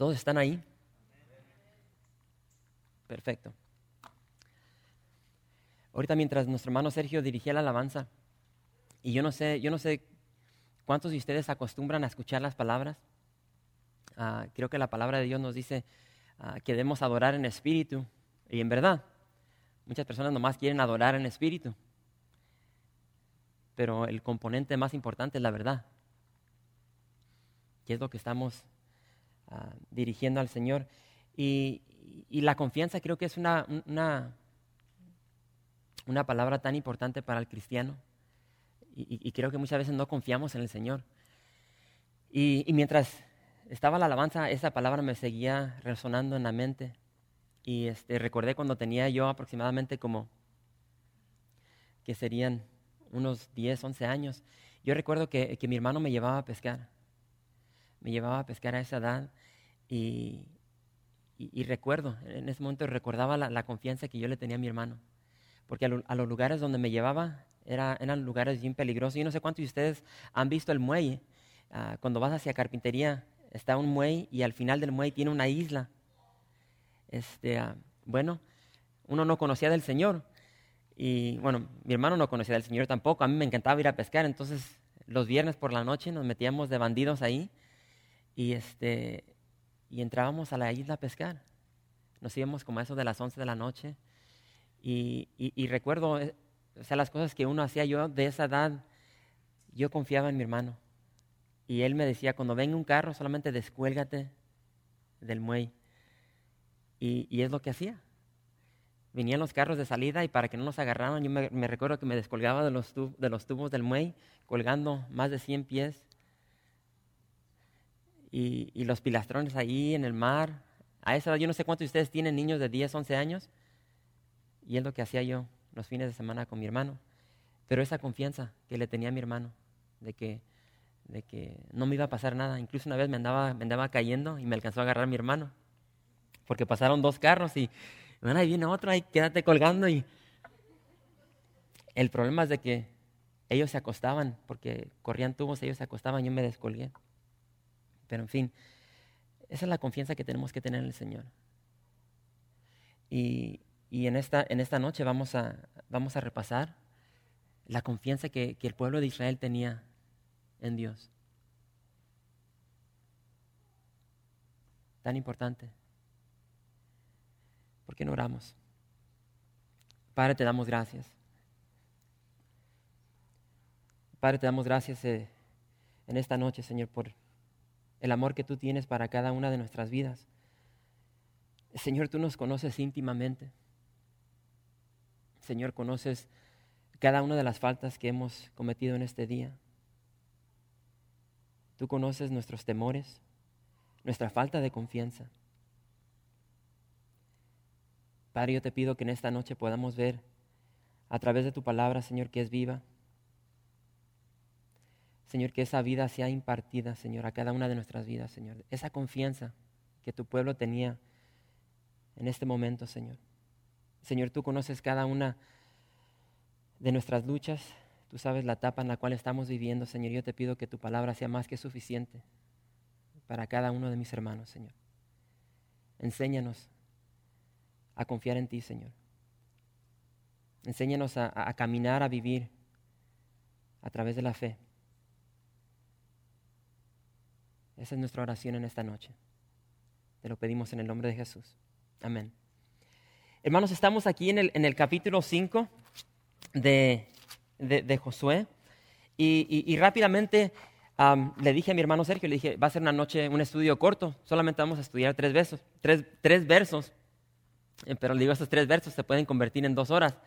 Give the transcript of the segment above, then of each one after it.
¿Todos están ahí? Perfecto. Ahorita mientras nuestro hermano Sergio dirigía la alabanza, y yo no sé, yo no sé cuántos de ustedes acostumbran a escuchar las palabras. Ah, creo que la palabra de Dios nos dice ah, que debemos adorar en espíritu y en verdad. Muchas personas nomás quieren adorar en espíritu, pero el componente más importante es la verdad, que es lo que estamos Ah, dirigiendo al Señor. Y, la confianza creo que es una, una, palabra tan importante para el cristiano. Y, creo que muchas veces no confiamos en el Señor. Y, mientras estaba la alabanza, esa palabra me seguía resonando en la mente. Y este, recordé cuando tenía yo aproximadamente como que serían unos 10, 11 años. Yo recuerdo que, que mi hermano me llevaba a pescar me llevaba a pescar a esa edad y, recuerdo, en ese momento recordaba la, confianza que yo le tenía a mi hermano, porque a, los lugares donde me llevaba era, eran lugares bien peligrosos. Yo no sé cuántos de ustedes han visto el muelle. Ah, cuando vas hacia carpintería está un muelle y al final del muelle tiene una isla. Este, ah, bueno, uno no conocía del Señor. Y bueno, mi hermano no conocía del Señor tampoco. A mí me encantaba ir a pescar. Entonces, los viernes por la noche nos metíamos de bandidos ahí y, este, y entrábamos a la isla a pescar. Nos íbamos como a eso de las 11 de la noche. Y, y, recuerdo, eh, o sea, las cosas que uno hacía yo de esa edad, yo confiaba en mi hermano. Y él me decía, cuando venga un carro, solamente descuélgate del muelle. Y, y, es lo que hacía. Venían los carros de salida y para que no nos agarraran, yo me, recuerdo que me descolgaba de los, de los tubos del muelle, colgando más de 100 pies y, los pilastrones ahí en el mar. A esa edad, yo no sé cuántos de ustedes tienen niños de 10, 11 años. Y es lo que hacía yo los fines de semana con mi hermano. Pero esa confianza que le tenía a mi hermano, de que, de que no me iba a pasar nada. Incluso una vez me andaba, me andaba cayendo y me alcanzó a agarrar mi hermano. Porque pasaron dos carros y, bueno, ahí viene otro, ahí quédate colgando. Y el problema es de que ellos se acostaban, porque corrían tubos, ellos se acostaban, yo me descolgué. Pero en fin, esa es la confianza que tenemos que tener en el Señor. Y, en, esta, en esta noche vamos a, vamos a repasar la confianza que, que el pueblo de Israel tenía en Dios. Tan importante. ¿Por qué no oramos? Padre, te damos gracias. Padre, te damos gracias eh, en esta noche, Señor, por el amor que tú tienes para cada una de nuestras vidas. Señor, tú nos conoces íntimamente. Señor, conoces cada una de las faltas que hemos cometido en este día. Tú conoces nuestros temores, nuestra falta de confianza. Padre, yo te pido que en esta noche podamos ver a través de tu palabra, Señor, que es viva, Señor, que esa vida sea impartida, Señor, a cada una de nuestras vidas, Señor. Esa confianza que tu pueblo tenía en este momento, Señor. Señor, tú conoces cada una de nuestras luchas, tú sabes la etapa en la cual estamos viviendo, Señor. Yo te pido que tu palabra sea más que suficiente para cada uno de mis hermanos, Señor. Enséñanos a confiar en ti, Señor. Enséñanos a, caminar, a vivir a través de la fe. Esa es nuestra oración en esta noche. Te lo pedimos en el nombre de Jesús. Amén. Hermanos, estamos aquí en el, en el capítulo 5 de, de, Josué. Y, rápidamente le dije a mi hermano Sergio, le dije, va a ser una noche, un estudio corto, solamente vamos a estudiar tres versos, tres, tres versos. Eh, pero le digo, esos tres versos se pueden convertir en dos horas.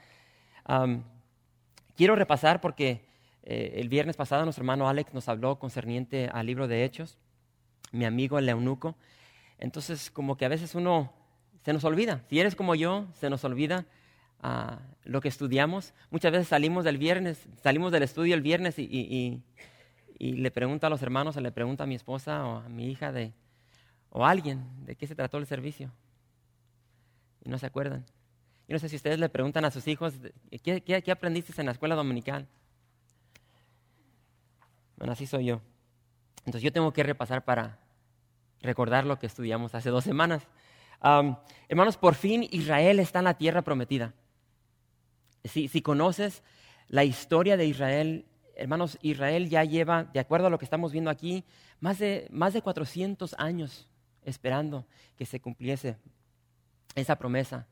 quiero repasar porque eh, el viernes pasado nuestro hermano Alex nos habló concerniente al libro de Hechos. Mi amigo el eunuco. Entonces, como que a veces uno se nos olvida. Si eres como yo, se nos olvida ah, lo que estudiamos. Muchas veces salimos del viernes, salimos del estudio el viernes y, le pregunto a los hermanos, o le pregunto a mi esposa o a mi hija de, o a alguien de qué se trató el servicio. Y no se acuerdan. Yo no sé si ustedes le preguntan a sus hijos, ¿qué, qué aprendiste en la escuela dominical? Bueno, así soy yo. Entonces yo tengo que repasar para recordar lo que estudiamos hace dos semanas. hermanos, por fin Israel está en la tierra prometida. Si, si, conoces la historia de Israel, hermanos, Israel ya lleva, de acuerdo a lo que estamos viendo aquí, más de, más de 400 años esperando que se cumpliese esa promesa.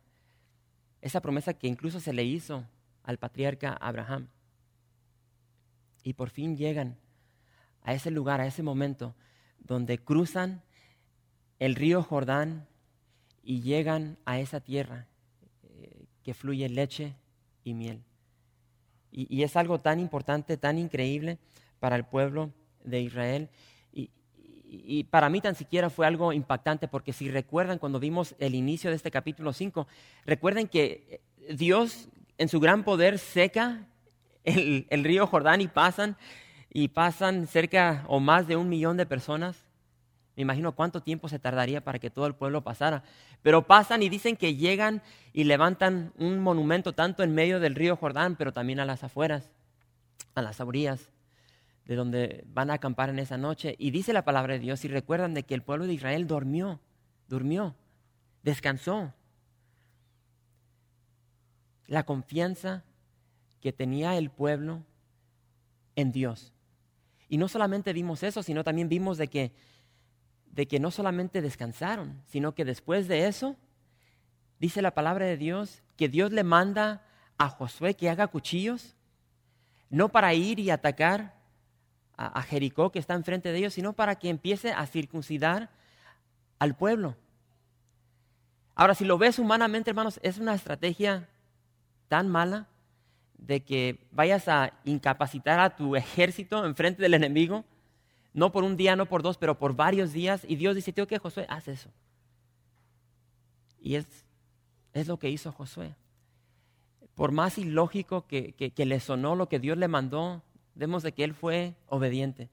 Esa promesa que incluso se le hizo al patriarca Abraham. Y por fin llegan a ese lugar, a ese momento, donde cruzan el río Jordán y llegan a esa tierra eh, que fluye leche y miel. Y, es algo tan importante, tan increíble para el pueblo de Israel. Y, para mí tan siquiera fue algo impactante, porque si recuerdan cuando vimos el inicio de este capítulo 5, recuerden que Dios en su gran poder seca el, el río Jordán y pasan y pasan cerca o más de un millón de personas. Me imagino cuánto tiempo se tardaría para que todo el pueblo pasara. Pero pasan y dicen que llegan y levantan un monumento tanto en medio del río Jordán, pero también a las afueras, a las orillas, de donde van a acampar en esa noche. Y dice la palabra de Dios y recuerdan de que el pueblo de Israel durmió, durmió, descansó. La confianza que tenía el pueblo en Dios. Y no solamente vimos eso, sino también vimos de que, de que no solamente descansaron, sino que después de eso, dice la palabra de Dios, que Dios le manda a Josué que haga cuchillos, no para ir y atacar a, Jericó que está enfrente de ellos, sino para que empiece a circuncidar al pueblo. Ahora, si lo ves humanamente, hermanos, es una estrategia tan mala de que vayas a incapacitar a tu ejército en frente del enemigo, no por un día, no por dos, pero por varios días. Y Dios dice, tío, que Josué, haz eso. Y es, es lo que hizo Josué. Por más ilógico que, que, le sonó lo que Dios le mandó, vemos de que él fue obediente.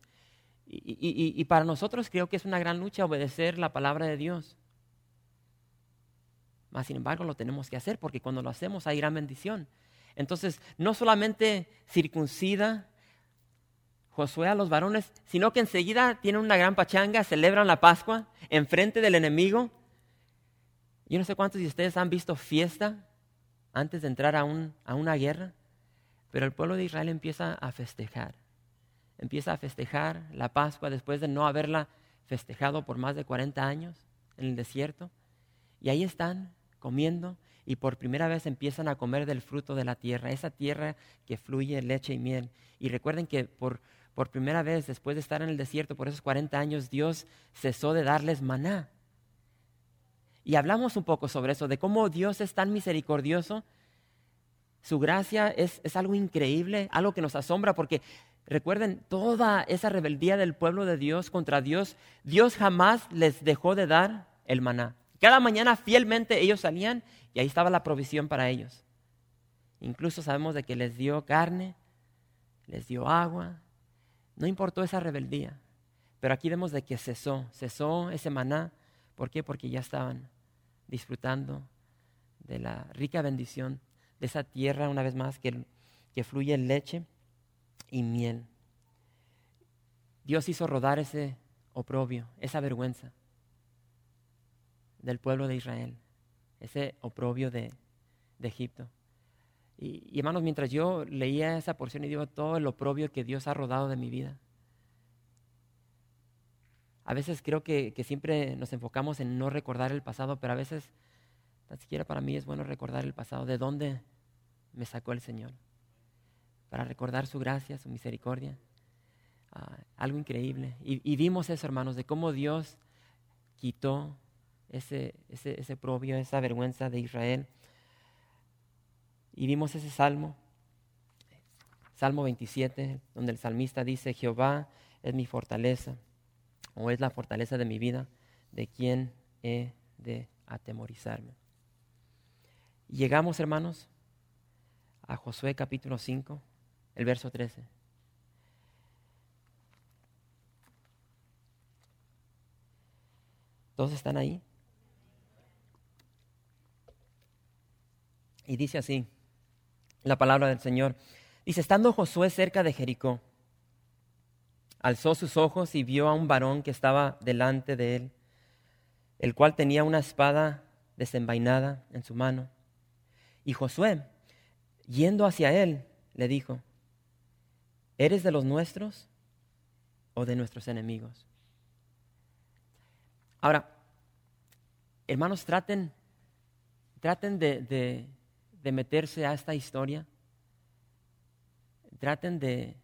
Y, y, y, para nosotros creo que es una gran lucha obedecer la palabra de Dios. Mas, sin embargo, lo tenemos que hacer porque cuando lo hacemos hay gran bendición. Entonces, no solamente circuncida Josué a los varones, sino que enseguida tienen una gran pachanga, celebran la Pascua en frente del enemigo. Yo no sé cuántos de ustedes han visto fiesta antes de entrar a, a una guerra, pero el pueblo de Israel empieza a festejar. Empieza a festejar la Pascua después de no haberla festejado por más de 40 años en el desierto. Y ahí están comiendo y por primera vez empiezan a comer del fruto de la tierra, esa tierra que fluye leche y miel. Y recuerden que por, por primera vez después de estar en el desierto por esos 40 años, Dios cesó de darles maná. Y hablamos un poco sobre eso, de cómo Dios es tan misericordioso. Su gracia es, es algo increíble, algo que nos asombra, porque recuerden toda esa rebeldía del pueblo de Dios contra Dios, Dios jamás les dejó de dar el maná. Cada mañana fielmente ellos salían y ahí estaba la provisión para ellos. Incluso sabemos de que les dio carne, les dio agua. No importó esa rebeldía. Pero aquí vemos de que cesó, cesó ese maná. ¿Por qué? Porque ya estaban disfrutando de la rica bendición de esa tierra, una vez más, que, que fluye leche y miel. Dios hizo rodar ese oprobio, esa vergüenza del pueblo de Israel, ese oprobio de, Egipto. Y, hermanos, mientras yo leía esa porción y digo todo el oprobio que Dios ha rodado de mi vida, a veces creo que, siempre nos enfocamos en no recordar el pasado, pero a veces, tan siquiera para mí es bueno recordar el pasado, de dónde me sacó el Señor, para recordar su gracia, su misericordia. Ah, algo increíble. Y, y vimos eso, hermanos, de cómo Dios quitó ese, ese, ese propio, esa vergüenza de Israel. Y vimos ese salmo, Salmo 27, donde el salmista dice, Jehová es mi fortaleza, o es la fortaleza de mi vida, de quién he de atemorizarme. Llegamos, hermanos, a Josué capítulo 5, el verso 13. ¿Todos están ahí? Y dice así, la palabra del Señor. Dice, estando Josué cerca de Jericó, alzó sus ojos y vio a un varón que estaba delante de él, el cual tenía una espada desenvainada en su mano. Y Josué, yendo hacia él, le dijo, ¿eres de los nuestros o de nuestros enemigos? Ahora, hermanos, traten, traten de, de meterse a esta historia. Traten de,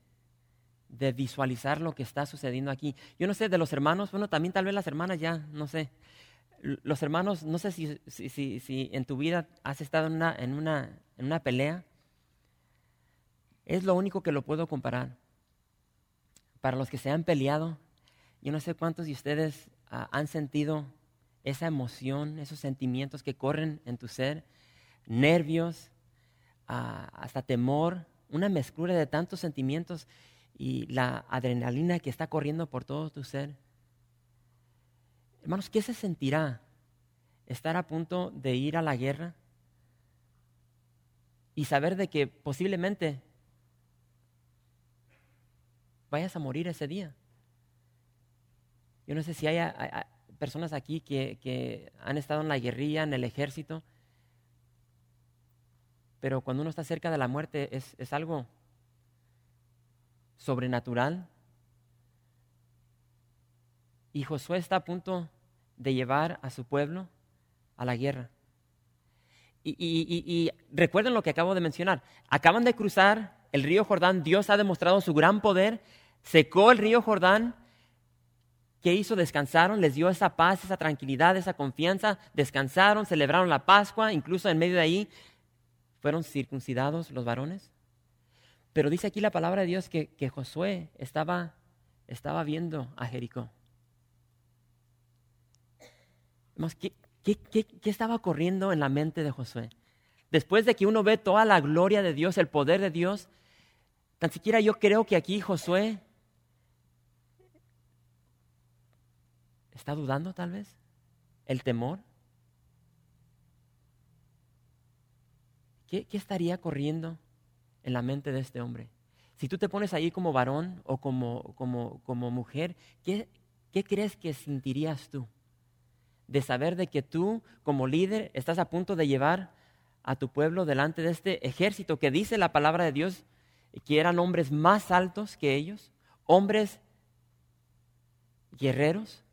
de visualizar lo que está sucediendo aquí. Yo no sé, de los hermanos, bueno, también tal vez las hermanas ya, no sé. Los hermanos, no sé si, si, si, en tu vida has estado en una, en, una, en una pelea. Es lo único que lo puedo comparar. Para los que se han peleado, yo no sé cuántos de ustedes ah, han sentido esa emoción, esos sentimientos que corren en tu ser nervios, hasta temor, una mezcla de tantos sentimientos y la adrenalina que está corriendo por todo tu ser. Hermanos, ¿qué se sentirá estar a punto de ir a la guerra y saber de que posiblemente vayas a morir ese día? Yo no sé si hay, personas aquí que, que han estado en la guerrilla, en el ejército, pero cuando uno está cerca de la muerte es, algo sobrenatural. Y Josué está a punto de llevar a su pueblo a la guerra. Y, y, recuerden lo que acabo de mencionar. Acaban de cruzar el río Jordán. Dios ha demostrado su gran poder. Secó el río Jordán. ¿Qué hizo? Descansaron, les dio esa paz, esa tranquilidad, esa confianza. Descansaron, celebraron la Pascua. Incluso en medio de ahí fueron circuncidados los varones. Pero dice aquí la palabra de Dios que, Josué estaba, estaba viendo a Jericó. ¿Qué, qué, qué estaba corriendo en la mente de Josué? Después de que uno ve toda la gloria de Dios, el poder de Dios, tan siquiera yo creo que aquí Josué está dudando tal vez, el temor. ¿Qué, estaría corriendo en la mente de este hombre? Si tú te pones ahí como varón o como, como, como mujer, ¿qué, ¿qué crees que sentirías tú? De saber de que tú como líder estás a punto de llevar a tu pueblo delante de este ejército que dice la palabra de Dios que eran hombres más altos que ellos, hombres guerreros,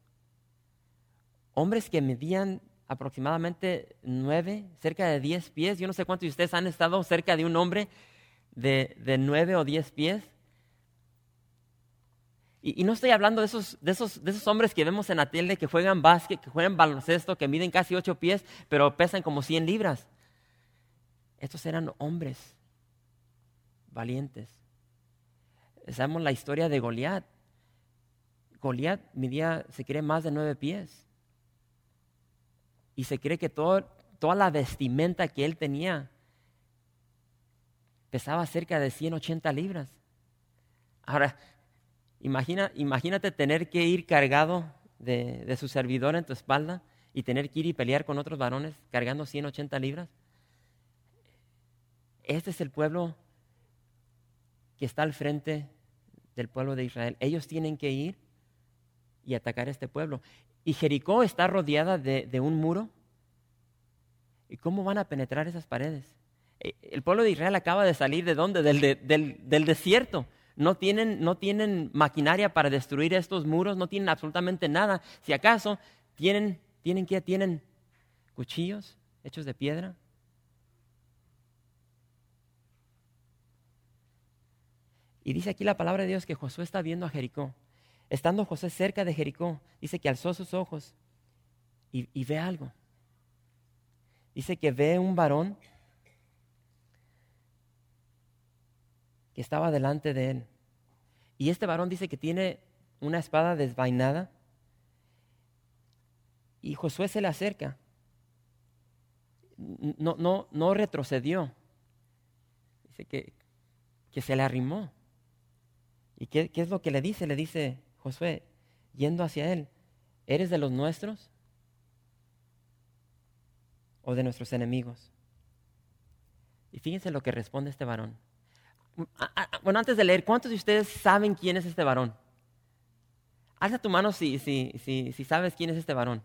hombres que medían aproximadamente nueve, cerca de diez pies. Yo no sé cuántos de ustedes han estado cerca de un hombre de, nueve o diez pies. Y, no estoy hablando de esos, de, esos, de esos hombres que vemos en la tele que juegan básquet, que juegan baloncesto, que miden casi ocho pies, pero pesan como cien libras. Estos eran hombres valientes. Sabemos la historia de Goliat. Goliat midía, se cree, más de nueve pies y se cree que toda la vestimenta que él tenía pesaba cerca de 180 libras. Ahora, imagina, imagínate tener que ir cargado de, de, su servidor en tu espalda y tener que ir y pelear con otros varones cargando 180 libras. Este es el pueblo que está al frente del pueblo de Israel. Ellos tienen que ir y atacar a este pueblo. Y Jericó está rodeada de, un muro. ¿Y cómo van a penetrar esas paredes? E, el pueblo de Israel acaba de salir de dónde? Del, desierto. No tienen, no tienen, maquinaria para destruir estos muros, no tienen absolutamente nada. Si acaso tienen, tienen que tienen cuchillos hechos de piedra. Y dice aquí la palabra de Dios que Josué está viendo a Jericó. Estando José cerca de Jericó, dice que alzó sus ojos y, ve algo. Dice que ve un varón que estaba delante de él. Y este varón dice que tiene una espada desvainada Y Josué se le acerca. No, no, no retrocedió. Dice que, que se le arrimó. ¿Y qué, qué es lo que le dice? Le dice Josué, yendo hacia él, ¿eres de los nuestros o de nuestros enemigos? Y fíjense lo que responde este varón. Bueno, antes de leer, ¿cuántos de ustedes saben quién es este varón? Alza tu mano si, si, si, si sabes quién es este varón.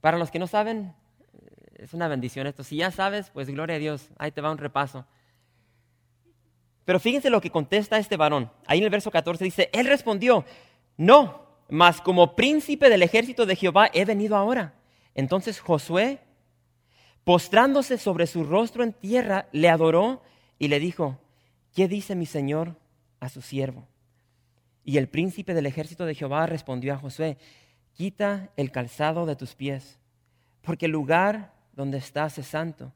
Para los que no saben, es una bendición esto. Si ya sabes, pues gloria a Dios, ahí te va un repaso. Pero fíjense lo que contesta este varón. Ahí en el verso 14 dice, él respondió, no, mas como príncipe del ejército de Jehová he venido ahora. Entonces Josué, postrándose sobre su rostro en tierra, le adoró y le dijo, ¿qué dice mi señor a su siervo? Y el príncipe del ejército de Jehová respondió a Josué, quita el calzado de tus pies, porque el lugar donde estás es santo.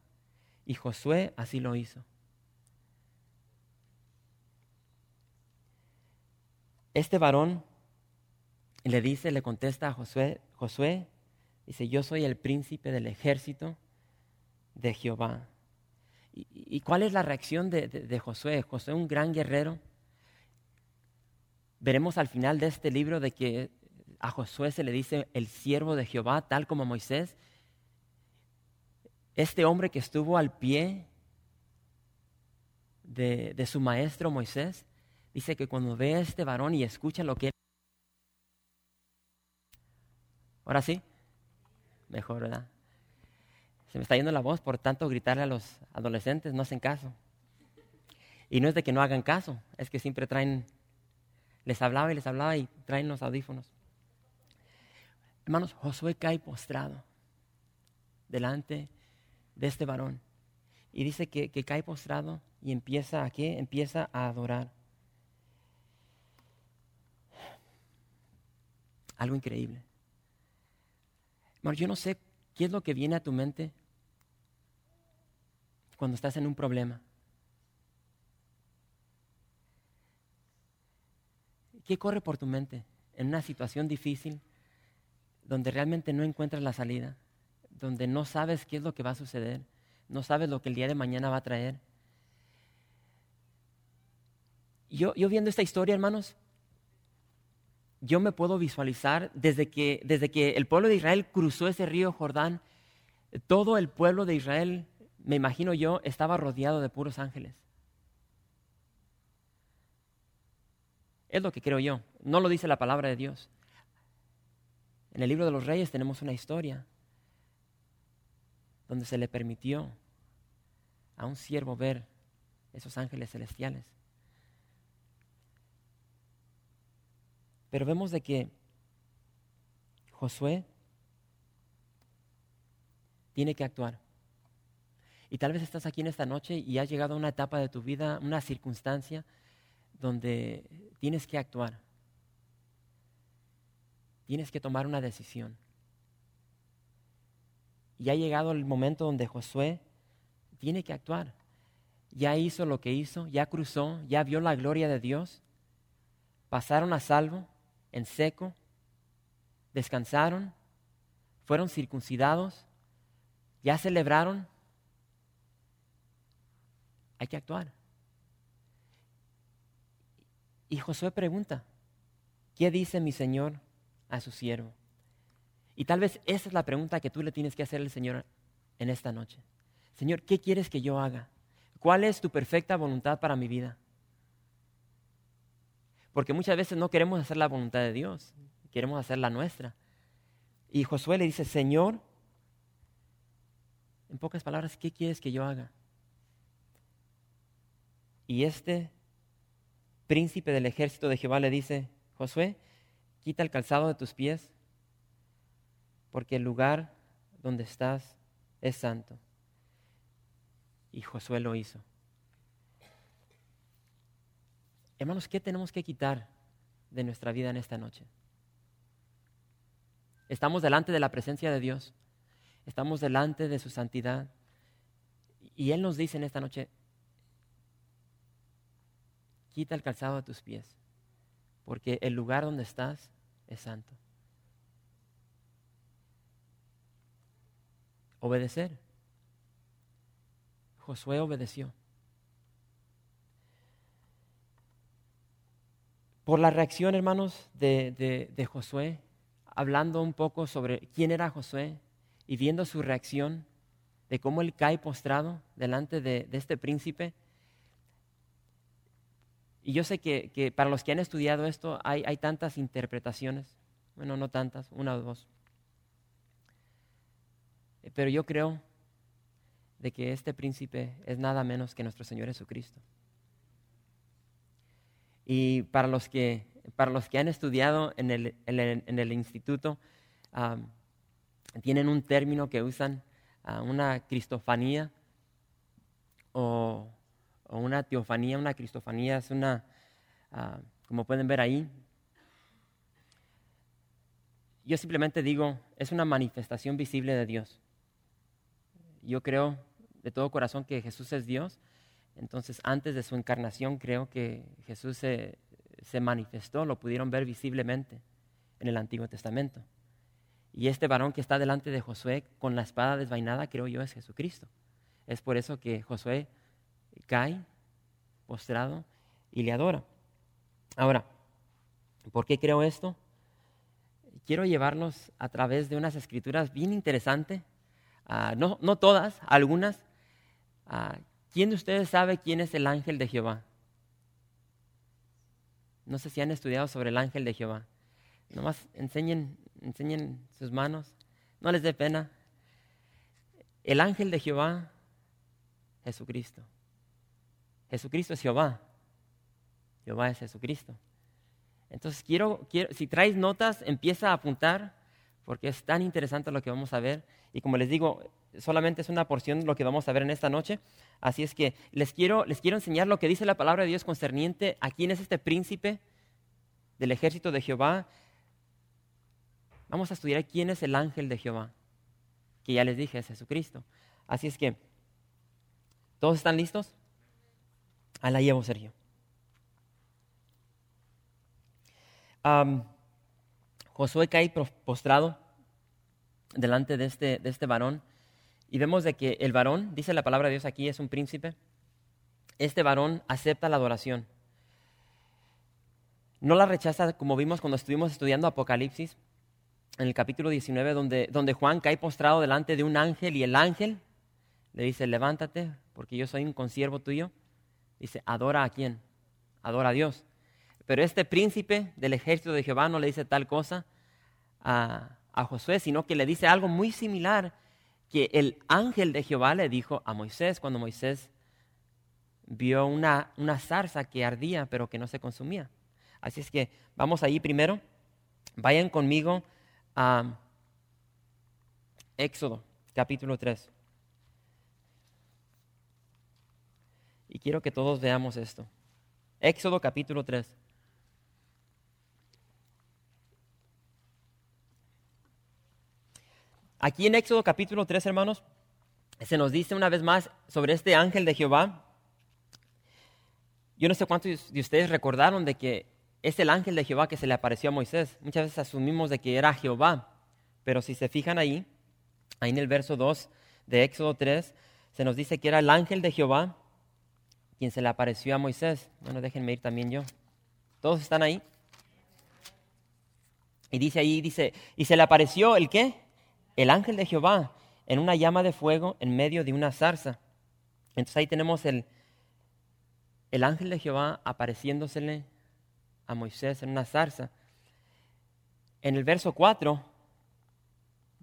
Y Josué así lo hizo. Este varón le dice, le contesta a Josué, Josué, dice, yo soy el príncipe del ejército de Jehová. ¿Y, cuál es la reacción de, Josué? Josué, un gran guerrero. Veremos al final de este libro de que a Josué se le dice el siervo de Jehová, tal como Moisés. Este hombre que estuvo al pie de, su maestro Moisés, dice que cuando ve a este varón y escucha lo que él... Ahora sí, mejor, ¿verdad? Se me está yendo la voz por tanto gritarle a los adolescentes, no hacen caso. Y no es de que no hagan caso, es que siempre traen, les hablaba y les hablaba y traen los audífonos. Hermanos, Josué cae postrado delante de este varón. Y dice que, cae postrado y empieza a qué? Empieza a adorar. Algo increíble. Hermanos, yo no sé qué es lo que viene a tu mente cuando estás en un problema. ¿Qué corre por tu mente en una situación difícil? donde realmente no encuentras la salida, donde no sabes qué es lo que va a suceder, no sabes lo que el día de mañana va a traer. Yo, yo viendo esta historia, hermanos, yo me puedo visualizar desde que, desde que el pueblo de Israel cruzó ese río Jordán, todo el pueblo de Israel, me imagino yo, estaba rodeado de puros ángeles. Es lo que creo yo, no lo dice la palabra de Dios. En el libro de los reyes tenemos una historia donde se le permitió a un siervo ver esos ángeles celestiales. Pero vemos de que Josué tiene que actuar. Y tal vez estás aquí en esta noche y has llegado a una etapa de tu vida, una circunstancia donde tienes que actuar tienes que tomar una decisión. Y ha llegado el momento donde Josué tiene que actuar. Ya hizo lo que hizo, ya cruzó, ya vio la gloria de Dios. Pasaron a salvo, en seco, descansaron, fueron circuncidados, ya celebraron. Hay que actuar. Y Josué pregunta, ¿qué dice mi Señor a su siervo. Y tal vez esa es la pregunta que tú le tienes que hacer al Señor en esta noche. Señor, ¿qué quieres que yo haga? ¿Cuál es tu perfecta voluntad para mi vida? Porque muchas veces no queremos hacer la voluntad de Dios, queremos hacer la nuestra. Y Josué le dice, Señor, en pocas palabras, ¿qué quieres que yo haga? Y este príncipe del ejército de Jehová le dice, Josué, quita el calzado de tus pies, porque el lugar donde estás es santo. Y Josué lo hizo. Hermanos, ¿qué tenemos que quitar de nuestra vida en esta noche? Estamos delante de la presencia de Dios, estamos delante de su santidad, y Él nos dice en esta noche, quita el calzado a tus pies, porque el lugar donde estás es santo. Obedecer. Josué obedeció. Por la reacción, hermanos, de, Josué, hablando un poco sobre quién era Josué y viendo su reacción de cómo él cae postrado delante de, este príncipe. Y yo sé que, para los que han estudiado esto hay, hay tantas interpretaciones, bueno, no tantas, una o dos. Pero yo creo de que este príncipe es nada menos que nuestro Señor Jesucristo. Y para los que, para los que han estudiado en el, en el, instituto, tienen un término que usan, uh, una cristofanía o, una teofanía. Una cristofanía es una, ah, como pueden ver ahí, yo simplemente digo, es una manifestación visible de Dios. Yo creo de todo corazón que Jesús es Dios entonces, antes de su encarnación, creo que Jesús se, manifestó, lo pudieron ver visiblemente en el Antiguo Testamento. Y este varón que está delante de Josué con la espada desvainada, creo yo, es Jesucristo. Es por eso que Josué cae postrado y le adora. Ahora, ¿por qué creo esto? Quiero llevarnos a través de unas escrituras bien interesantes, ah, no, todas, algunas, uh, ¿Quién de ustedes sabe quién es el ángel de Jehová? No sé si han estudiado sobre el ángel de Jehová. Nomás enseñen, enseñen sus manos. No les dé pena. El ángel de Jehová, Jesucristo. Jesucristo es Jehová. Jehová es Jesucristo. Entonces quiero, quiero, si traes notas, empieza a apuntar, porque es tan interesante lo que vamos a ver. Y como les digo, solamente es una porción de lo que vamos a ver en esta noche. Así es que les quiero, les quiero enseñar lo que dice la palabra de Dios concerniente a quién es este príncipe del ejército de Jehová. Vamos a estudiar quién es el ángel de Jehová, que ya les dije es Jesucristo. Así es que, ¿todos están listos? A la llevo, Sergio. Josué cae postrado delante de este, de este varón y vemos de que el varón, dice la palabra de Dios aquí, es un príncipe. Este varón acepta la adoración. No la rechaza como vimos cuando estuvimos estudiando Apocalipsis, en el capítulo 19, donde, donde Juan cae postrado delante de un ángel y el ángel le dice, levántate, porque yo soy un consiervo tuyo. Dice, adora a quién? Adora a Dios. Pero este príncipe del ejército de Jehová no le dice tal cosa a, a Josué, sino que le dice algo muy similar que el ángel de Jehová le dijo a Moisés cuando Moisés vio una, una zarza que ardía pero que no se consumía. Así es que vamos ahí primero. Vayan conmigo a Éxodo, capítulo 3. Y quiero que todos veamos esto. Éxodo capítulo 3. Aquí en Éxodo capítulo 3, hermanos, se nos dice una vez más sobre este ángel de Jehová. Yo no sé cuántos de ustedes recordaron de que es el ángel de Jehová que se le apareció a Moisés. Muchas veces asumimos de que era Jehová, pero si se fijan ahí, ahí en el verso 2 de Éxodo 3, se nos dice que era el ángel de Jehová quien se le apareció a Moisés. Bueno, déjenme ir también yo. ¿Todos están ahí? Y dice ahí, dice, y se le apareció el qué? El ángel de Jehová en una llama de fuego en medio de una zarza. Entonces ahí tenemos el, el ángel de Jehová apareciéndosele a Moisés en una zarza. En el verso 4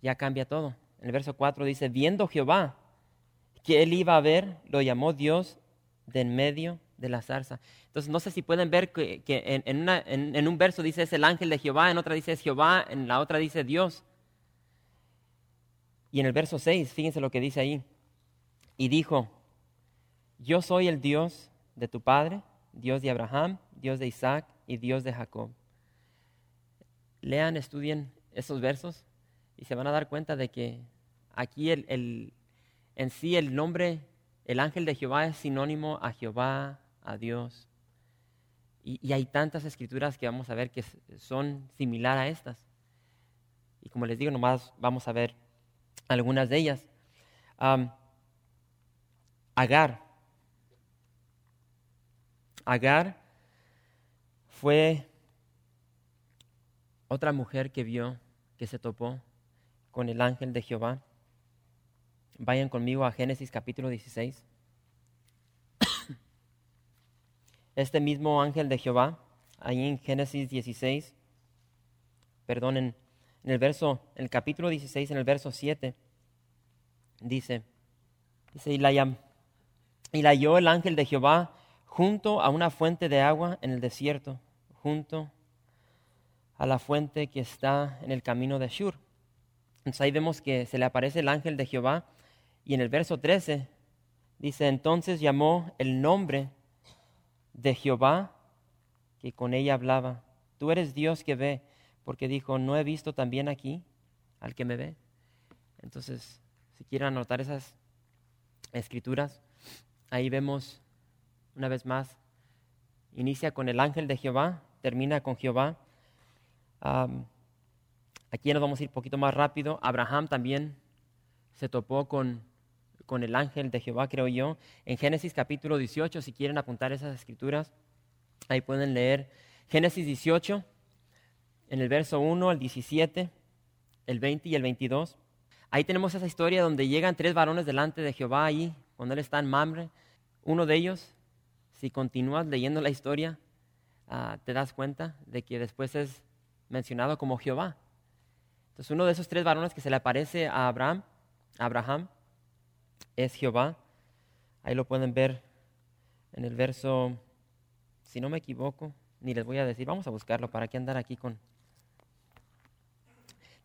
ya cambia todo. En el verso 4 dice, viendo Jehová que él iba a ver, lo llamó Dios de en medio de la zarza. Entonces no sé si pueden ver que, en, en, un verso dice es el ángel de Jehová, en otra dice es Jehová, en la otra dice Dios. Y en el verso 6, fíjense lo que dice ahí. Y dijo, yo soy el Dios de tu padre, Dios de Abraham, Dios de Isaac y Dios de Jacob. Lean, estudien esos versos y se van a dar cuenta de que aquí el, en sí el nombre, el ángel de Jehová es sinónimo a Jehová, a Dios. Y, y hay tantas escrituras que vamos a ver que son similar a estas. Y como les digo, nomás vamos a ver algunas de ellas. Agar. Agar fue otra mujer que vio, que se topó con el ángel de Jehová. Vayan conmigo a Génesis capítulo 16. Este mismo ángel de Jehová, ahí en Génesis 16, perdón, en, el verso, en el capítulo 16, en el verso 7, dice, dice, y la, y la halló el ángel de Jehová junto a una fuente de agua en el desierto, junto a la fuente que está en el camino de Shur. Entonces ahí vemos que se le aparece el ángel de Jehová y en el verso 13 dice, entonces llamó el nombre de Jehová que con ella hablaba. Tú eres Dios que ve, porque dijo, no he visto también aquí al que me ve. Entonces, si quieren anotar esas escrituras, ahí vemos una vez más, inicia con el ángel de Jehová, termina con Jehová aquí nos vamos a ir un poquito más rápido. Abraham también se topó con, con el ángel de Jehová, creo yo. En Génesis capítulo 18, si quieren apuntar esas escrituras, ahí pueden leer Génesis 18, en el verso 1 al 17, el 20 y el 22. Ahí tenemos esa historia donde llegan tres varones delante de Jehová ahí, cuando él está en Mamre. Uno de ellos, si continúas leyendo la historia, ah, te das cuenta de que después es mencionado como Jehová. Entonces uno de esos tres varones que se le aparece a Abraham, Abraham es Jehová. Ahí lo pueden ver en el verso, si no me equivoco, ni les voy a decir, vamos a buscarlo, ¿para qué andar aquí con...?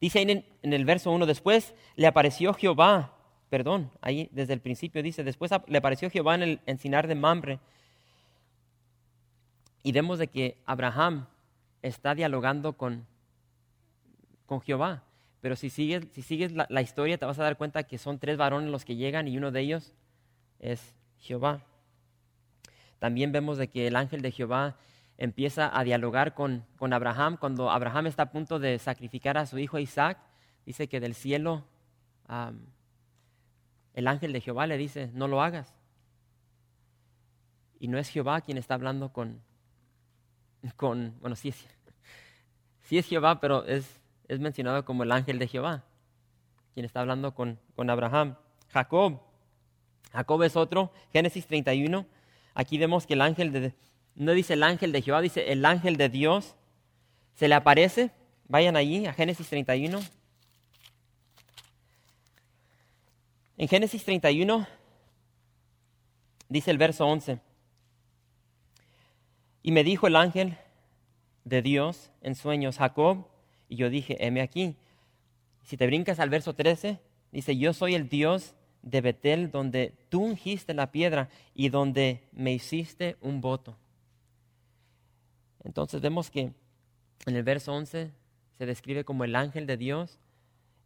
Dice ahí en, el verso 1, después le apareció Jehová, perdón, ahí desde el principio dice, después le apareció Jehová en el encinar de Mamre. Y vemos de que Abraham está dialogando con, con Jehová. Pero si sigues, si sigues la, la, historia, te vas a dar cuenta que son tres varones los que llegan y uno de ellos es Jehová. También vemos de que el ángel de Jehová empieza a dialogar con, con Abraham. Cuando Abraham está a punto de sacrificar a su hijo Isaac, dice que del cielo el ángel de Jehová le dice, no lo hagas. Y no es Jehová quien está hablando con, con bueno, sí es, sí es Jehová, pero es, es mencionado como el ángel de Jehová, quien está hablando con, con Abraham. Jacob, Jacob es otro, Génesis 31, aquí vemos que el ángel de, no dice el ángel de Jehová, dice el ángel de Dios, se le aparece, vayan allí a Génesis 31. En Génesis 31 dice el verso 11, y me dijo el ángel de Dios en sueños, Jacob, y yo dije, heme aquí. Si te brincas al verso 13, dice, yo soy el Dios de Betel, donde tú ungiste la piedra y donde me hiciste un voto. Entonces vemos que en el verso 11 se describe como el ángel de Dios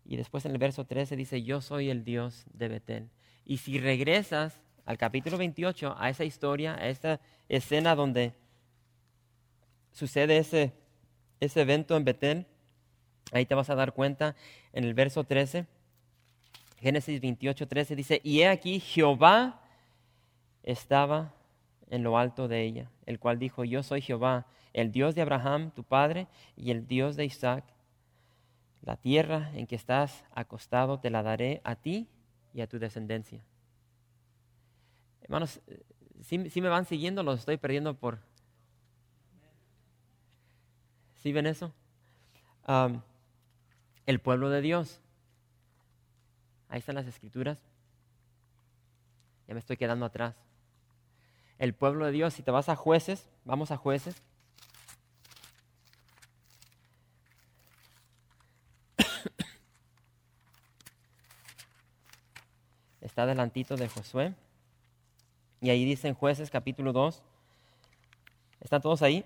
y después en el verso 13 dice, yo soy el Dios de Betel. Y si regresas al capítulo 28, a esa historia, a esta escena donde sucede ese, ese evento en Betel, ahí te vas a dar cuenta en el verso 13, Génesis 28, 13 dice, y he aquí Jehová estaba en lo alto de ella, el cual dijo, yo soy Jehová, el Dios de Abraham, tu padre, y el Dios de Isaac. La tierra en que estás acostado te la daré a ti y a tu descendencia. Hermanos, si, si me van siguiendo, los estoy perdiendo por, ¿Sí ven eso? el pueblo de Dios. Ahí están las escrituras. Ya me estoy quedando atrás. El pueblo de Dios, si te vas a jueces, vamos a jueces. Está adelantito de Josué. Y ahí dicen jueces capítulo 2. ¿Están todos ahí?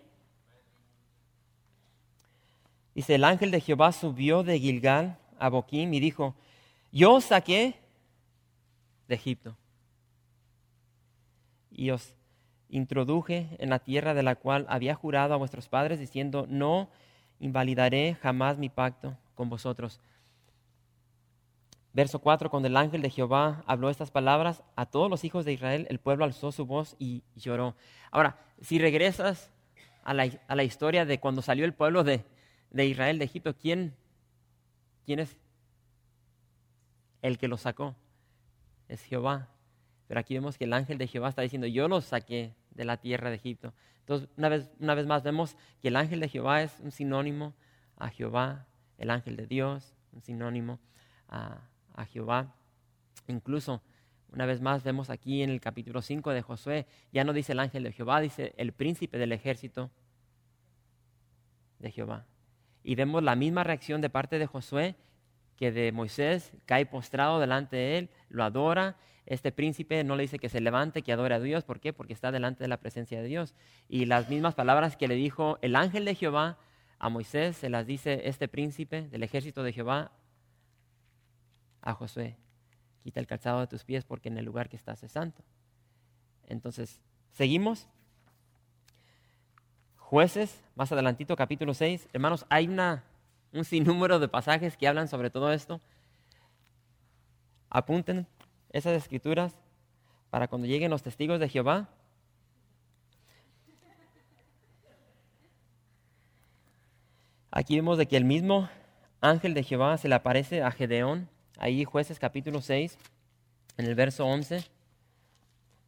Dice, el ángel de Jehová subió de Gilgal a Boquim y dijo, yo os saqué de Egipto y os introduje en la tierra de la cual había jurado a vuestros padres, diciendo, no invalidaré jamás mi pacto con vosotros. Verso 4, cuando el ángel de Jehová habló estas palabras, a todos los hijos de Israel el pueblo alzó su voz y lloró. Ahora, si regresas a la, historia de cuando salió el pueblo de, Israel de Egipto, ¿quién, ¿quién es el que los sacó? Es Jehová. Pero aquí vemos que el ángel de Jehová está diciendo, yo los saqué de la tierra de Egipto. Entonces, una vez, una vez más vemos que el ángel de Jehová es un sinónimo a Jehová, el ángel de Dios, un sinónimo a, a Jehová. Incluso, una vez más, vemos aquí en el capítulo 5 de Josué, ya no dice el ángel de Jehová, dice el príncipe del ejército de Jehová. Y vemos la misma reacción de parte de Josué que de Moisés, cae postrado delante de él, lo adora. Este príncipe no le dice que se levante, que adore a Dios. ¿Por qué? Porque está delante de la presencia de Dios. Y las mismas palabras que le dijo el ángel de Jehová a Moisés, se las dice este príncipe del ejército de Jehová a Josué, quita el calzado de tus pies porque en el lugar que estás es santo. Entonces, seguimos. Jueces, más adelantito, capítulo 6. Hermanos, hay una, un sinnúmero de pasajes que hablan sobre todo esto. Apunten esas escrituras para cuando lleguen los testigos de Jehová. Aquí vemos de que el mismo ángel de Jehová se le aparece a Gedeón ahí jueces capítulo 6, en el verso 11.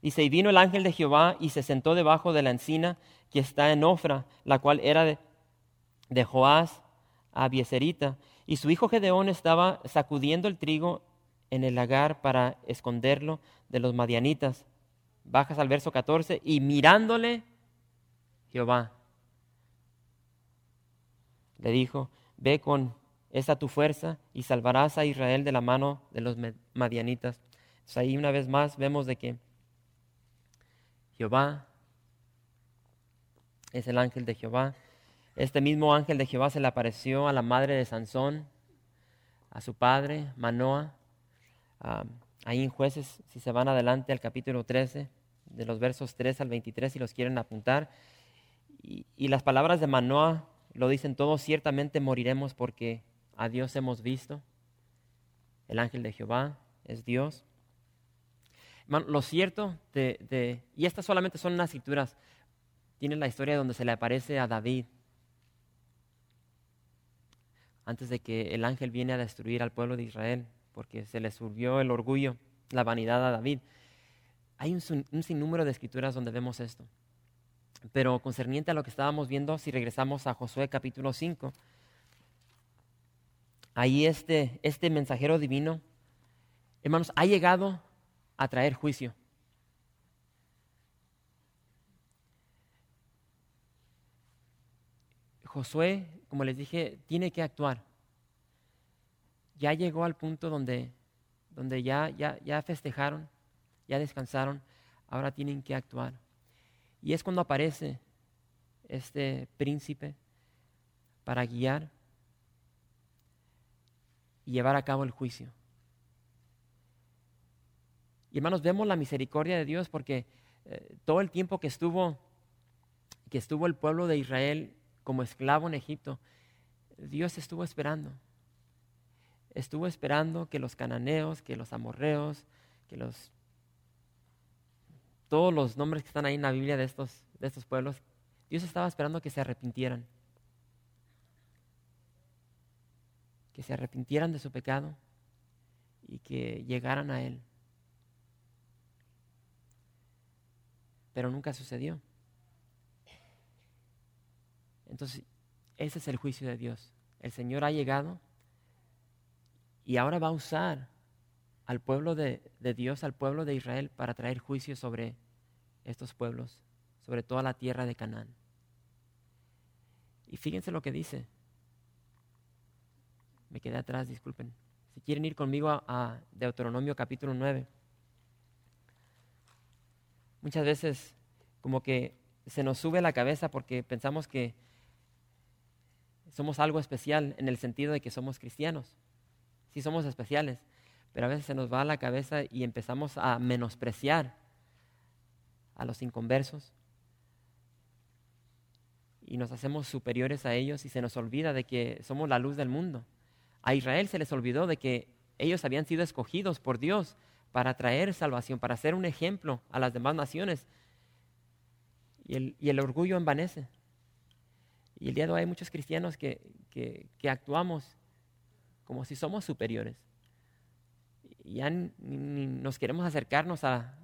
Dice, y vino el ángel de Jehová y se sentó debajo de la encina que está en Ofra, la cual era de, de Joás a Bieserita. Y su hijo Gedeón estaba sacudiendo el trigo en el lagar para esconderlo de los madianitas. Bajas al verso 14, y mirándole Jehová le dijo, ve con esta tu fuerza y salvarás a Israel de la mano de los madianitas. ahí una vez más vemos de que Jehová es el ángel de Jehová. Este mismo ángel de Jehová se le apareció a la madre de Sansón, a su padre, Manoa. ahí en jueces, si se van adelante al capítulo 13, de los versos 3 al 23, si los quieren apuntar. Y, las palabras de Manoa lo dicen todos, ciertamente moriremos porque a Dios hemos visto. El ángel de Jehová es Dios. lo cierto de, y estas solamente son unas escrituras, tiene la historia donde se le aparece a David antes de que el ángel viene a destruir al pueblo de Israel, porque se le subió el orgullo, la vanidad a David. Hay un, un sinnúmero de escrituras donde vemos esto. Pero concerniente a lo que estábamos viendo, si regresamos a Josué capítulo 5, ahí este, este mensajero divino, hermanos, ha llegado a traer juicio. Josué, como les dije, tiene que actuar. Ya llegó al punto donde, donde ya, ya, ya festejaron, ya descansaron, ahora tienen que actuar. Y es cuando aparece este príncipe para guiar y llevar a cabo el juicio. Y hermanos, vemos la misericordia de Dios porque eh, todo el tiempo que estuvo, que estuvo el pueblo de Israel como esclavo en Egipto, Dios estuvo esperando. Estuvo esperando que los cananeos, que los amorreos, que los todos los nombres que están ahí en la Biblia de estos, de estos pueblos, Dios estaba esperando que se arrepintieran. Que se arrepintieran de su pecado y que llegaran a Él. Pero nunca sucedió. Entonces, ese es el juicio de Dios. El Señor ha llegado y ahora va a usar al pueblo de, de, Dios, al pueblo de Israel, para traer juicio sobre estos pueblos, sobre toda la tierra de Canaán. Y fíjense lo que dice. Me quedé atrás, disculpen. Si quieren ir conmigo a, Deuteronomio capítulo 9. Muchas veces como que se nos sube la cabeza porque pensamos que somos algo especial en el sentido de que somos cristianos. Sí somos especiales, pero a veces se nos va la cabeza y empezamos a menospreciar a los inconversos y nos hacemos superiores a ellos y se nos olvida de que somos la luz del mundo. A Israel se les olvidó de que ellos habían sido escogidos por Dios para traer salvación, para ser un ejemplo a las demás naciones. Y el, orgullo envanece. Y el día de hoy hay muchos cristianos que, actuamos como si somos superiores. Ya ni, nos queremos acercarnos a,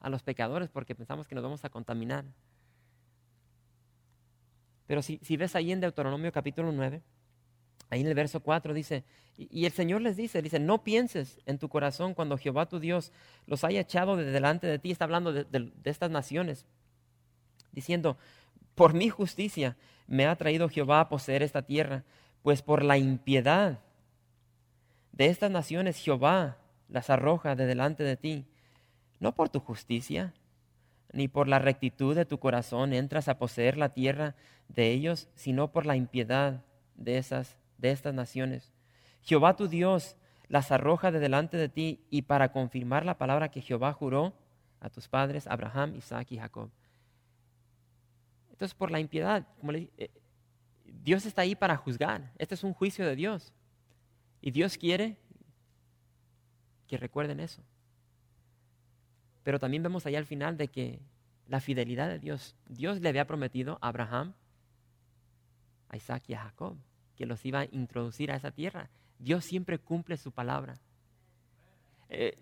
a los pecadores porque pensamos que nos vamos a contaminar. Pero si, si ves ahí en Deuteronomio capítulo 9, ahí en el verso 4 dice, y, el Señor les dice, dice, no pienses en tu corazón cuando Jehová tu Dios los haya echado de delante de ti, está hablando de, de, de estas naciones, diciendo, por mi justicia me ha traído Jehová a poseer esta tierra, pues por la impiedad de estas naciones Jehová las arroja de delante de ti. No por tu justicia, ni por la rectitud de tu corazón entras a poseer la tierra de ellos, sino por la impiedad de, esas, de estas naciones. Jehová tu Dios las arroja de delante de ti y para confirmar la palabra que Jehová juró a tus padres, Abraham, Isaac y Jacob. Entonces, por la impiedad, como le, eh, Dios está ahí para juzgar. Este es un juicio de Dios. Y Dios quiere que recuerden eso. Pero también vemos allá al final de que la fidelidad de Dios, Dios le había prometido a Abraham, a Isaac y a Jacob que los iba a introducir a esa tierra. Dios siempre cumple su palabra. Eh,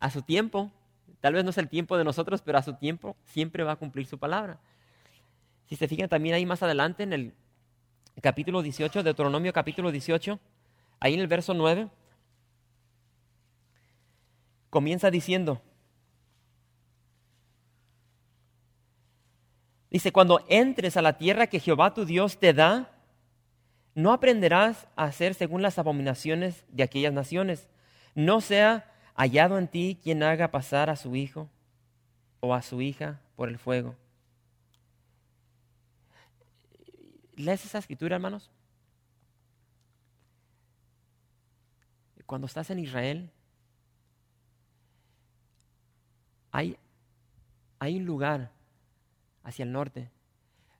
a su tiempo, tal vez no es el tiempo de nosotros, pero a su tiempo siempre va a cumplir su palabra. Si se fijan también ahí más adelante en el capítulo 18, Deuteronomio capítulo 18, ahí en el verso 9, comienza diciendo, dice, cuando entres a la tierra que Jehová tu Dios te da, no aprenderás a hacer según las abominaciones de aquellas naciones, no sea hallado en ti quien haga pasar a su hijo o a su hija por el fuego. ¿Lees esa escritura, hermanos? Cuando estás en Israel, hay, hay un lugar hacia el norte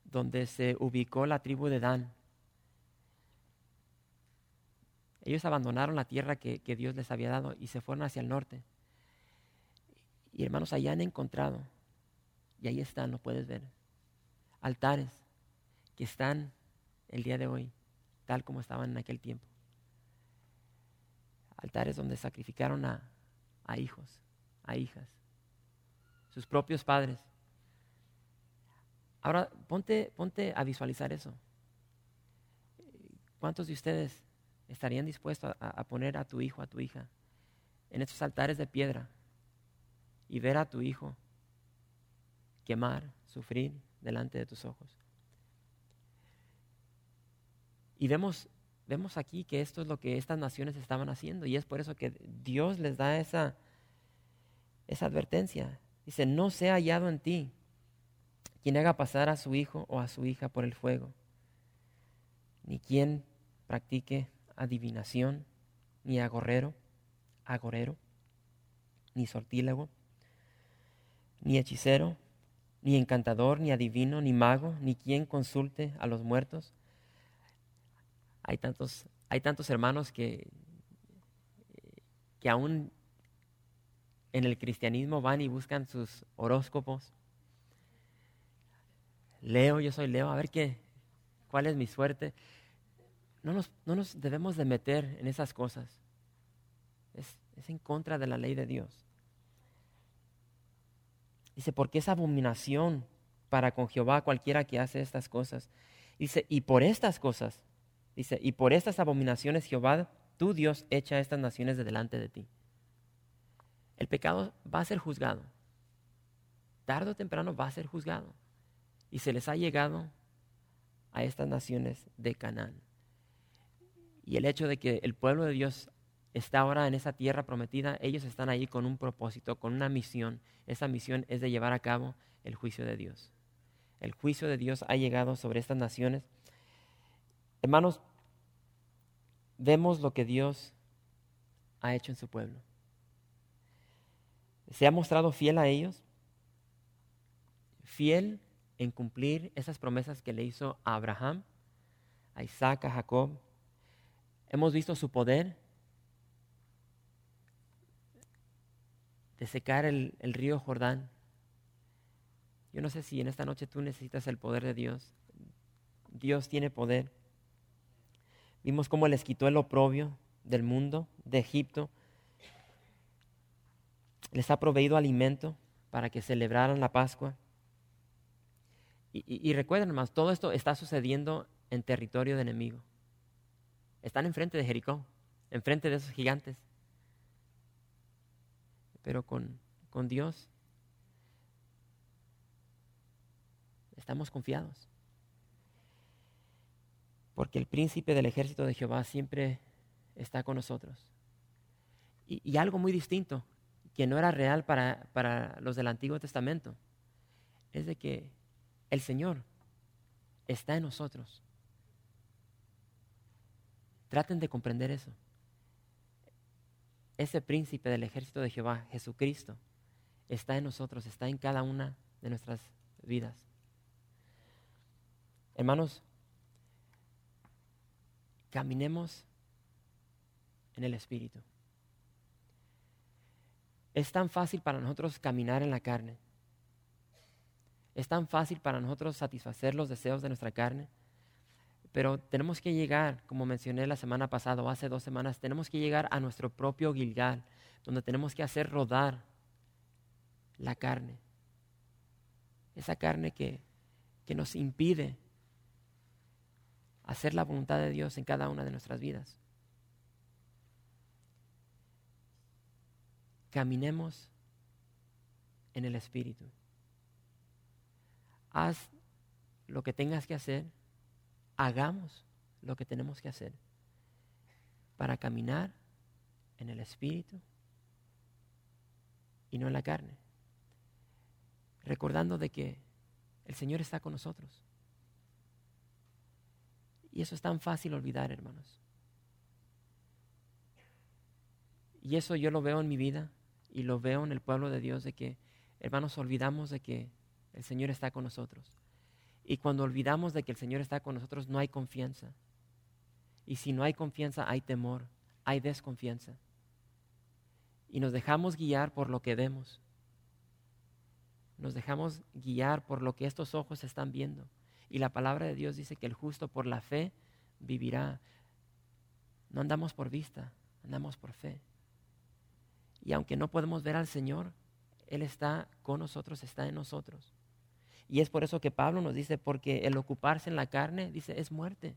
donde se ubicó la tribu de Dan. Ellos abandonaron la tierra que, Dios les había dado y se fueron hacia el norte. Y hermanos, allá han encontrado, y ahí están, lo puedes ver, altares que están el día de hoy, tal como estaban en aquel tiempo. Altares donde sacrificaron a, a hijos, a hijas, sus propios padres. Ahora, ponte, ponte a visualizar eso. ¿Cuántos de ustedes estarían dispuestos a, poner a tu hijo, a tu hija, en estos altares de piedra y ver a tu hijo quemar, sufrir delante de tus ojos? Y vemos, vemos aquí que esto es lo que estas naciones estaban haciendo y es por eso que Dios les da esa, esa advertencia. Dice, no sea hallado en ti quien haga pasar a su hijo o a su hija por el fuego, ni quien practique adivinación, ni agorrero, agorero, ni sortílego, ni hechicero, ni encantador, ni adivino, ni mago, ni quien consulte a los muertos. Hay tantos, hay tantos hermanos que, que aún en el cristianismo van y buscan sus horóscopos. Leo, yo soy Leo, a ver qué, cuál es mi suerte. No nos, no nos debemos de meter en esas cosas. Es, es en contra de la ley de Dios. Dice, porque es abominación para con Jehová cualquiera que hace estas cosas. Dice, y por estas cosas, dice, y por estas abominaciones Jehová, tu Dios, echa estas naciones de delante de ti. El pecado va a ser juzgado. Tarde o temprano va a ser juzgado. Y se les ha llegado a estas naciones de Canaán. Y el hecho de que el pueblo de Dios está ahora en esa tierra prometida, ellos están ahí con un propósito, con una misión. Esa misión es de llevar a cabo el juicio de Dios. El juicio de Dios ha llegado sobre estas naciones. Hermanos, vemos lo que Dios ha hecho en su pueblo. Se ha mostrado fiel a ellos, fiel en cumplir esas promesas que le hizo a Abraham, a Isaac, a Jacob. Hemos visto su poder de secar el, río Jordán. Yo no sé si en esta noche tú necesitas el poder de Dios. Dios tiene poder. Vimos cómo les quitó el oprobio del mundo, de Egipto. Les ha proveído alimento para que celebraran la Pascua. Y, recuerden, hermanos, todo esto está sucediendo en territorio de enemigo. Están enfrente de Jericó, enfrente de esos gigantes. Pero con, con Dios estamos confiados. Porque el príncipe del ejército de Jehová siempre está con nosotros. Y, algo muy distinto, que no era real para, para los del Antiguo Testamento, es de que el Señor está en nosotros. Traten de comprender eso. Ese príncipe del ejército de Jehová, Jesucristo, está en nosotros, está en cada una de nuestras vidas. Hermanos, caminemos en el Espíritu. Es tan fácil para nosotros caminar en la carne. Es tan fácil para nosotros satisfacer los deseos de nuestra carne. Pero tenemos que llegar, como mencioné la semana pasada o hace dos semanas, tenemos que llegar a nuestro propio Gilgal, donde tenemos que hacer rodar la carne. Esa carne que, que nos impide hacer la voluntad de Dios en cada una de nuestras vidas. Caminemos en el Espíritu haz lo que tengas que hacer, hagamos lo que tenemos que hacer para caminar en el Espíritu y no en la carne, recordando de que el Señor está con nosotros. Y eso es tan fácil olvidar, hermanos. Y eso yo lo veo en mi vida y lo veo en el pueblo de Dios, de que, hermanos, olvidamos de que el Señor está con nosotros. Y cuando olvidamos de que el Señor está con nosotros, no hay confianza. Y si no hay confianza, hay temor, hay desconfianza. Y nos dejamos guiar por lo que vemos. Nos dejamos guiar por lo que estos ojos están viendo. Y la palabra de Dios dice que el justo por la fe vivirá. No andamos por vista, andamos por fe. Y aunque no podemos ver al Señor, Él está con nosotros, está en nosotros. Y es por eso que Pablo nos dice, porque el ocuparse en la carne, dice, es muerte.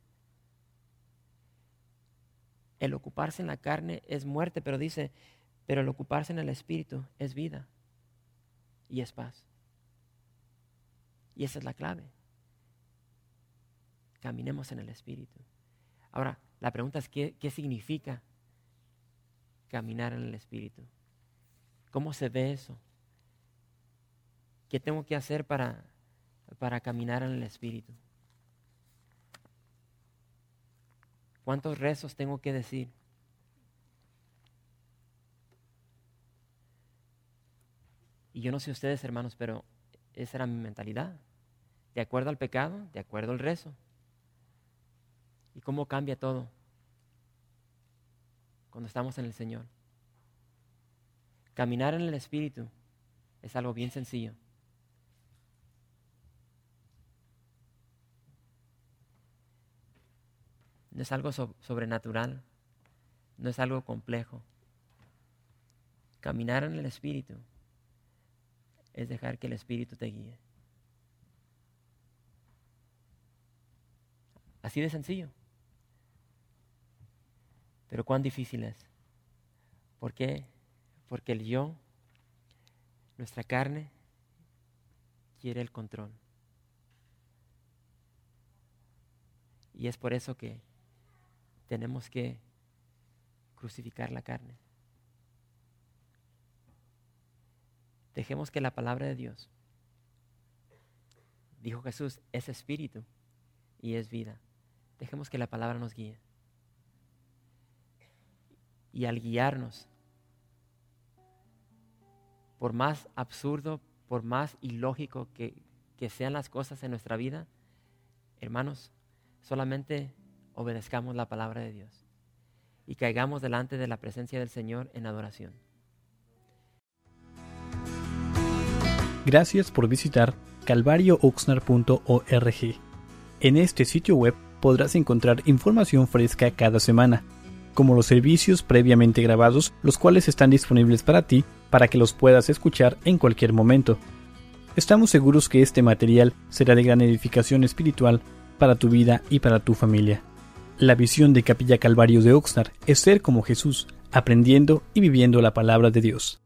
El ocuparse en la carne es muerte, pero dice, pero el ocuparse en el espíritu es vida y es paz. Y esa es la clave. Caminemos en el espíritu. Ahora, la pregunta es, ¿qué, qué significa caminar en el espíritu? ¿Cómo se ve eso? ¿Qué tengo que hacer para para caminar en el Espíritu? ¿Cuántos rezos tengo que decir? Y yo no sé ustedes, hermanos, pero esa era mi mentalidad. De acuerdo al pecado, de acuerdo al rezo. ¿Y cómo cambia todo cuando estamos en el Señor? Caminar en el Espíritu es algo bien sencillo. No es algo sobrenatural, no es algo complejo. Caminar en el Espíritu es dejar que el Espíritu te guíe. Así de sencillo. Pero cuán difícil es. ¿Por qué? Porque el yo, nuestra carne, quiere el control. Y es por eso que tenemos que crucificar la carne. Dejemos que la palabra de Dios, dijo Jesús, es espíritu y es vida. Dejemos que la palabra nos guíe. Y al guiarnos, por más absurdo, por más ilógico que, sean las cosas en nuestra vida, hermanos, solamente obedezcamos la palabra de Dios y caigamos delante de la presencia del Señor en adoración. Gracias por visitar calvariooxnar.org. En este sitio web podrás encontrar información fresca cada semana, como los servicios previamente grabados, los cuales están disponibles para ti para que los puedas escuchar en cualquier momento. Estamos seguros que este material será de gran edificación espiritual para tu vida y para tu familia. La visión de Capilla Calvario de Oxnard es ser como Jesús, aprendiendo y viviendo la palabra de Dios.